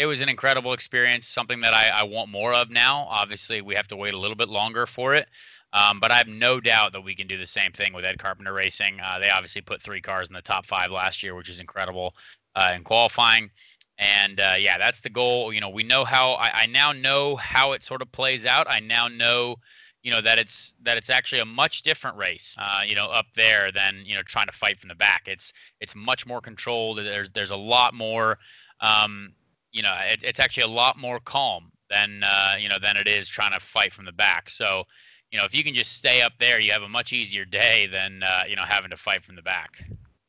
it was an incredible experience, something that I, I want more of now. Obviously, we have to wait a little bit longer for it. Um, but I have no doubt that we can do the same thing with Ed Carpenter Racing. Uh, they obviously put three cars in the top five last year, which is incredible uh, in qualifying. And uh, yeah, that's the goal. You know, we know how. I, I, now know how it sort of plays out. I now know, you know, that it's that it's actually a much different race. Uh, you know, up there than you know trying to fight from the back. It's it's much more controlled. There's there's a lot more. Um, you know, it, it's actually a lot more calm than uh, you know than it is trying to fight from the back. So you know, if you can just stay up there, you have a much easier day than uh, you know having to fight from the back.